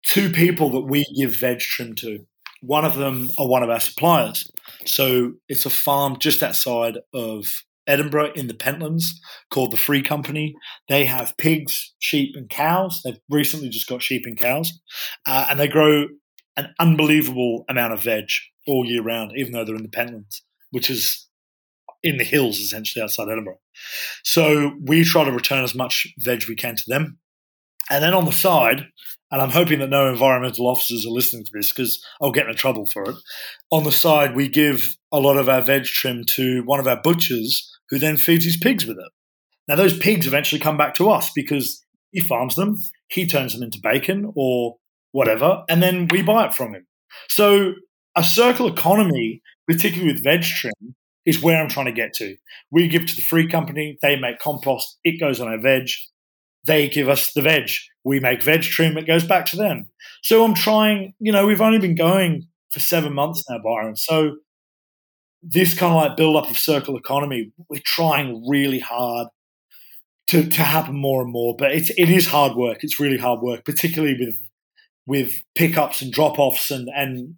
two people that we give veg trim to. One of them are one of our suppliers. So it's a farm just outside of Edinburgh in the Pentlands called the Free Company. They have pigs, sheep, and cows. They've recently just got sheep and cows, uh, and they grow an unbelievable amount of veg all year round, even though they're in the Pentlands, which is in the hills essentially outside Edinburgh. So we try to return as much veg we can to them. And then on the side, and I'm hoping that no environmental officers are listening to this because I'll get in trouble for it. On the side, we give a lot of our veg trim to one of our butchers who then feeds his pigs with it. Now, those pigs eventually come back to us because he farms them, he turns them into bacon or whatever, and then we buy it from him. So, a circle economy, particularly with veg trim, is where I'm trying to get to. We give to the free company, they make compost, it goes on our veg. They give us the veg. We make veg trim, it goes back to them. So I'm trying, you know, we've only been going for seven months now, Byron. So this kind of like build up of circle economy, we're trying really hard to, to happen more and more. But it's it is hard work. It's really hard work, particularly with with pickups and drop offs and and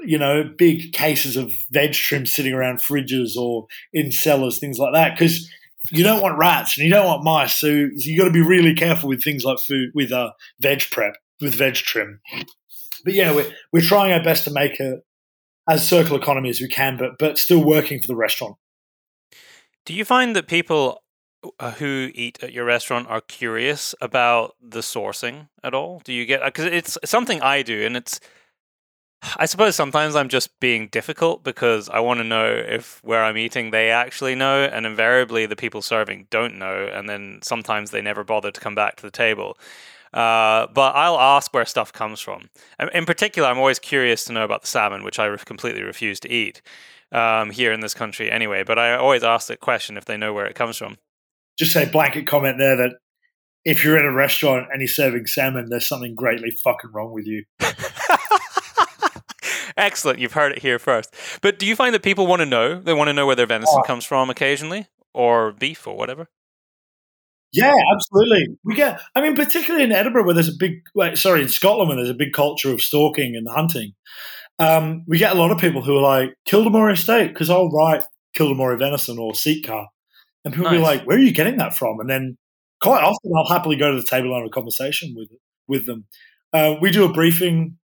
you know big cases of veg trim sitting around fridges or in cellars, things like that. Because you don't want rats and you don't want mice, so, you got to be really careful with things like food with uh, veg prep with veg trim. But yeah, we're we're trying our best to make a, as circle economy as we can, but but still working for the restaurant. Do you find that people uh, who eat at your restaurant are curious about the sourcing at all? Do you get because it's something I do, and it's I suppose sometimes I'm just being difficult because I want to know if where I'm eating they actually know, and invariably the people serving don't know, and then sometimes they never bother to come back to the table. Uh, but I'll ask where stuff comes from. In particular, I'm always curious to know about the salmon, which I re- completely refuse to eat um, here in this country anyway. But I always ask the question if they know where it comes from. Just say blanket comment there that if you're in a restaurant and you're serving salmon, there's something greatly fucking wrong with you. *laughs* Excellent. You've heard it here first. But do you find that people want to know? They want to know where their venison oh. comes from occasionally, or beef, or whatever? Yeah, absolutely. We get, I mean, particularly in Edinburgh, where there's a big, like, sorry, in Scotland, where there's a big culture of stalking and hunting. Um, we get a lot of people who are like, Kildermorie steak, because I'll write Kildermorie venison or Sika. And people nice. be like, where are you getting that from? And then quite often I'll happily go to the table and have a conversation with, with them. Uh, we do a briefing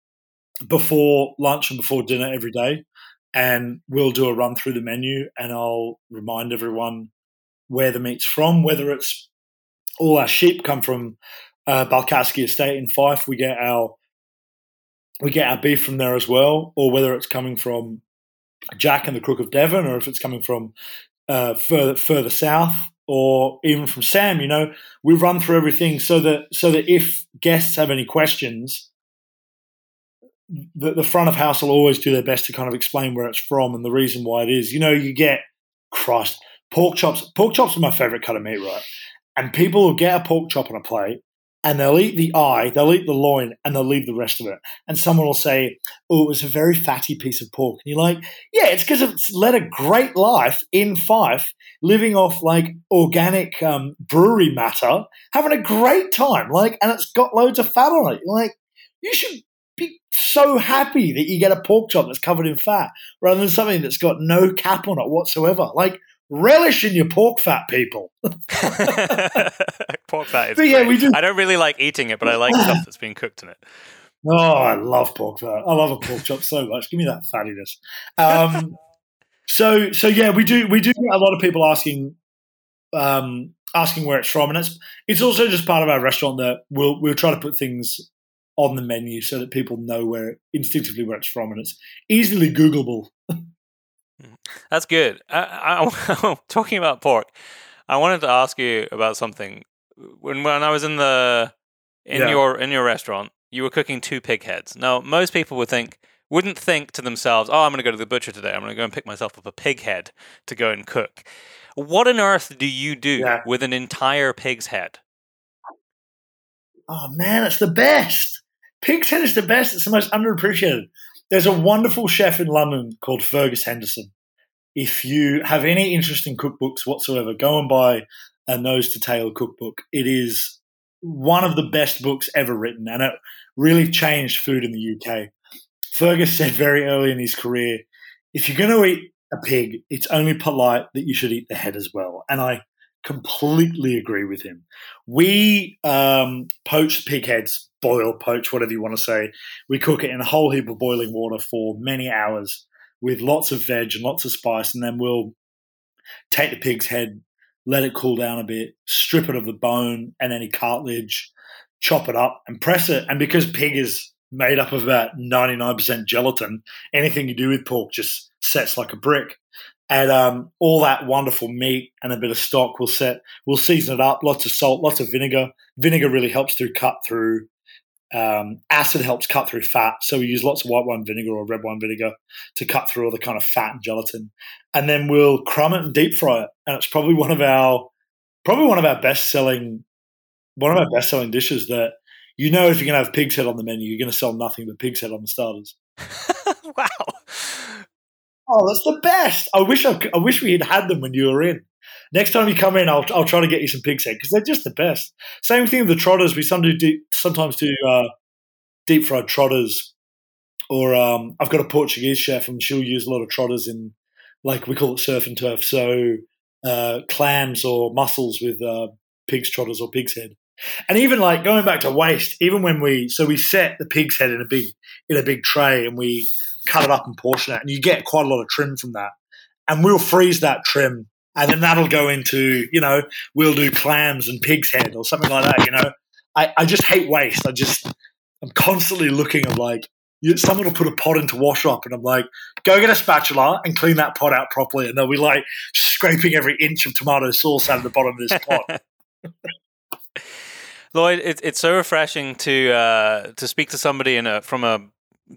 before lunch and before dinner every day. And we'll do a run through the menu and I'll remind everyone where the meat's from, whether it's all our sheep come from uh, Estate in Fife. We get our we get our beef from there as well, or whether it's coming from Jack and the Crook of Devon, or if it's coming from uh, further further south, or even from Sam. You know, we run through everything so that so that if guests have any questions, the, the front of house will always do their best to kind of explain where it's from and the reason why it is. You know, you get crust pork chops. Pork chops are my favorite cut of meat, right? And people will get a pork chop on a plate and they'll eat the eye, they'll eat the loin, and they'll leave the rest of it. And someone will say, "Oh, it was a very fatty piece of pork." And you're like, "Yeah, it's because it's led a great life in Fife, living off like organic um, brewery matter, having a great time. Like, and it's got loads of fat on it. Like, you should be so happy that you get a pork chop that's covered in fat rather than something that's got no cap on it whatsoever. Like, relish in your pork fat, people. *laughs* *laughs* pork fat is but yeah, we do. I don't really like eating it, but I like stuff that's been cooked in it. Oh, I love pork fat. I love a pork chop so much. Give me that fattiness. Um, *laughs* so, so yeah, we do. We do get a lot of people asking, um, asking where it's from, and it's it's also just part of our restaurant that we'll we'll try to put things on the menu so that people know where instinctively where it's from, and it's easily Googleable. That's good. I, I, *laughs* talking about pork, I wanted to ask you about something. When when I was in the in yeah. your in your restaurant, you were cooking two pig heads. Now, most people would think wouldn't think to themselves, "Oh, I'm going to go to the butcher today. I'm going to go and pick myself up a pig head to go and cook." What on earth do you do yeah. with an entire pig's head? Oh man, it's the best. Pig's head is the best. It's the most underappreciated. There's a wonderful chef in London called Fergus Henderson. If you have any interest in cookbooks whatsoever, go and buy a Nose to Tail cookbook. It is one of the best books ever written, and it really changed food in the UK. Fergus said very early in his career, if you're going to eat a pig, it's only polite that you should eat the head as well. And I completely agree with him. We um, poach pig heads, boil, poach, whatever you want to say. We cook it in a whole heap of boiling water for many hours with lots of veg and lots of spice, and then we'll take the pig's head, let it cool down a bit, strip it of the bone and any cartilage, chop it up, and press it. And because pig is made up of about 99% gelatin, anything you do with pork just sets like a brick and um, all that wonderful meat and a bit of stock. We'll set, we'll season it up. Lots of salt, lots of vinegar. Vinegar really helps to cut through. Um, acid helps cut through fat, so we use lots of white wine vinegar or red wine vinegar to cut through all the kind of fat and gelatin. And then we'll crumb it and deep fry it, and it's probably one of our probably one of our best selling one of our best selling dishes. That you know, if you're going to have pig's head on the menu, you're going to sell nothing but pig's head on the starters. *laughs* wow, Oh, that's the best. I wish I, I wish we had had them when you were in. Next time you come in, I'll, I'll try to get you some pig's head because they're just the best. Same thing with the trotters. We sometimes do, sometimes do uh, deep fried trotters, or um, I've got a Portuguese chef and she'll use a lot of trotters in, like we call it surf and turf. So uh, clams or mussels with uh, pig's trotters or pig's head. And even like going back to waste, even when we so we set the pig's head in a big in a big tray and we cut it up and portion it, and you get quite a lot of trim from that. And we'll freeze that trim, and then that'll go into you know we'll do clams and pig's head or something like that. You know, I, I just hate waste. I just I'm constantly looking at like you, someone will put a pot into wash up, and I'm like, go get a spatula and clean that pot out properly, and they'll be like scraping every inch of tomato sauce out of the bottom of this pot. *laughs* Lloyd, it, it's so refreshing to uh, to speak to somebody in a from a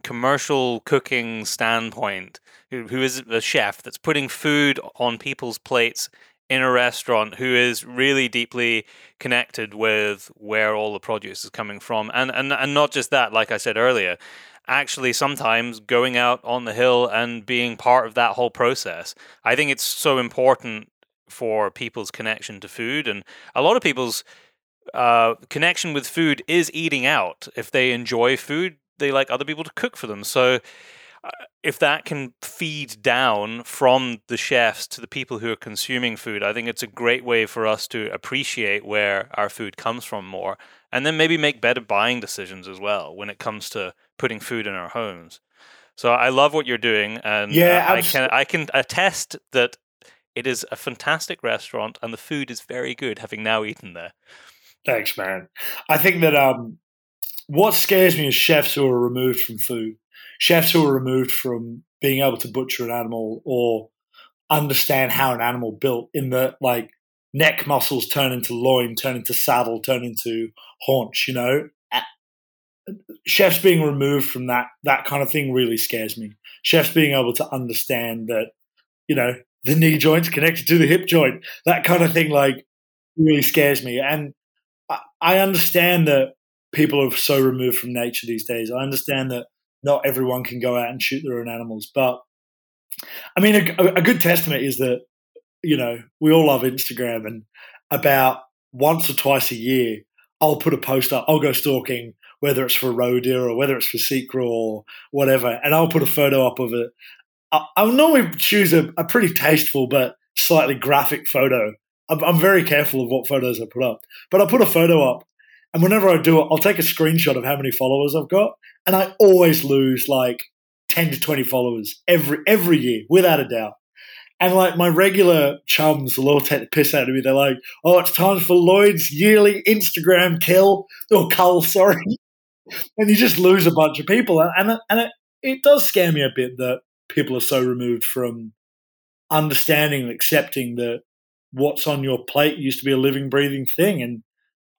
commercial cooking standpoint, who, is a chef that's putting food on people's plates in a restaurant, who is really deeply connected with where all the produce is coming from, and and and not just that, like I said earlier, actually sometimes going out on the hill and being part of that whole process. I think it's so important for people's connection to food, and a lot of people's uh, connection with food is eating out. If they enjoy food, they like other people to cook for them. So uh, if that can feed down from the chefs to the people who are consuming food, I think it's a great way for us to appreciate where our food comes from more and then maybe make better buying decisions as well when it comes to putting food in our homes. So I love what you're doing and yeah, uh, I can I can attest that it is a fantastic restaurant and the food is very good having now eaten there. Thanks, man. I think that um, what scares me is chefs who are removed from food, chefs who are removed from being able to butcher an animal or understand how an animal built in the like neck muscles turn into loin, turn into saddle, turn into haunch, you know. Chefs being removed from that that kind of thing really scares me. Chefs being able to understand that, you know, the knee joint's connected to the hip joint, that kind of thing like really scares me. And I, understand that people are so removed from nature these days. I understand that not everyone can go out and shoot their own animals, but I mean, a, a good testament is that you know we all love Instagram, and about once or twice a year, I'll put a post up. I'll go stalking, whether it's for roe deer or whether it's for sika or whatever, and I'll put a photo up of it. I'll normally choose a, a pretty tasteful but slightly graphic photo. I'm, I'm very careful of what photos I put up, but I'll put a photo up, and whenever I do it, I'll take a screenshot of how many followers I've got, and I always lose like 10 to 20 followers every every year, without a doubt. And like my regular chums will all take the piss out of me. They're like, "Oh, it's time for Lloyd's yearly Instagram kill oh, or cull, sorry." *laughs* and you just lose a bunch of people, and and it, it does scare me a bit that people are so removed from understanding and accepting that what's on your plate used to be a living, breathing thing, and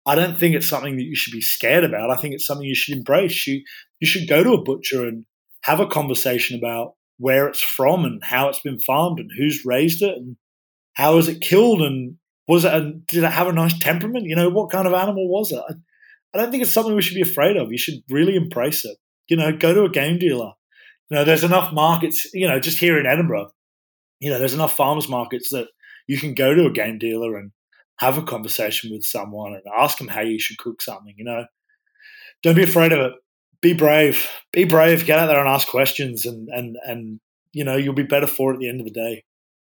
I don't think it's something that you should be scared about. I think it's something you should embrace. You you should go to a butcher and have a conversation about where it's from and how it's been farmed and who's raised it and how was it killed and was it a, did it have a nice temperament? You know, what kind of animal was it? I, I don't think it's something we should be afraid of. You should really embrace it. You know, go to a game dealer. You know, there's enough markets. You know, just here in Edinburgh, you know, there's enough farmers markets that you can go to a game dealer and have a conversation with someone and ask them how you should cook something. You know, don't be afraid of it. Be brave. Be brave. Get out there and ask questions, and and and you know you'll be better for it at the end of the day.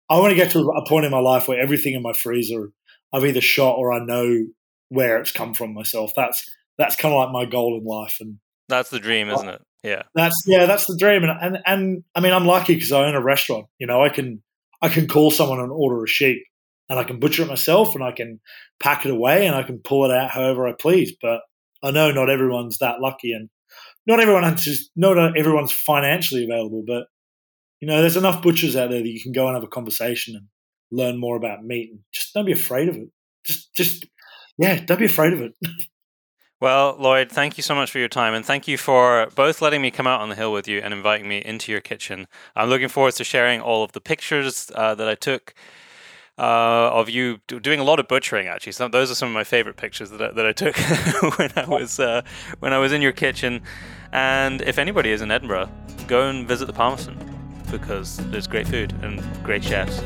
I want to get to a point in my life where everything in my freezer I've either shot or I know where it's come from myself. That's that's kind of like my goal in life, and that's the dream, isn't it? Yeah, that's yeah, that's the dream, and and, and I mean I'm lucky because I own a restaurant. You know, I can I can call someone and order a sheep, and I can butcher it myself and I can pack it away and I can pull it out however I please. But I know not everyone's that lucky and not everyone has not everyone's financially available, but you know, there's enough butchers out there that you can go and have a conversation and learn more about meat and just don't be afraid of it. Just just yeah, don't be afraid of it. *laughs* Well, Lloyd, thank you so much for your time, and thank you for both letting me come out on the hill with you and inviting me into your kitchen. I'm looking forward to sharing all of the pictures uh, that I took uh, of you doing a lot of butchering. Actually, some those are some of my favorite pictures that I, that I took *laughs* when I was uh, when I was in your kitchen. And if anybody is in Edinburgh, go and visit the Palmerston because there's great food and great chefs.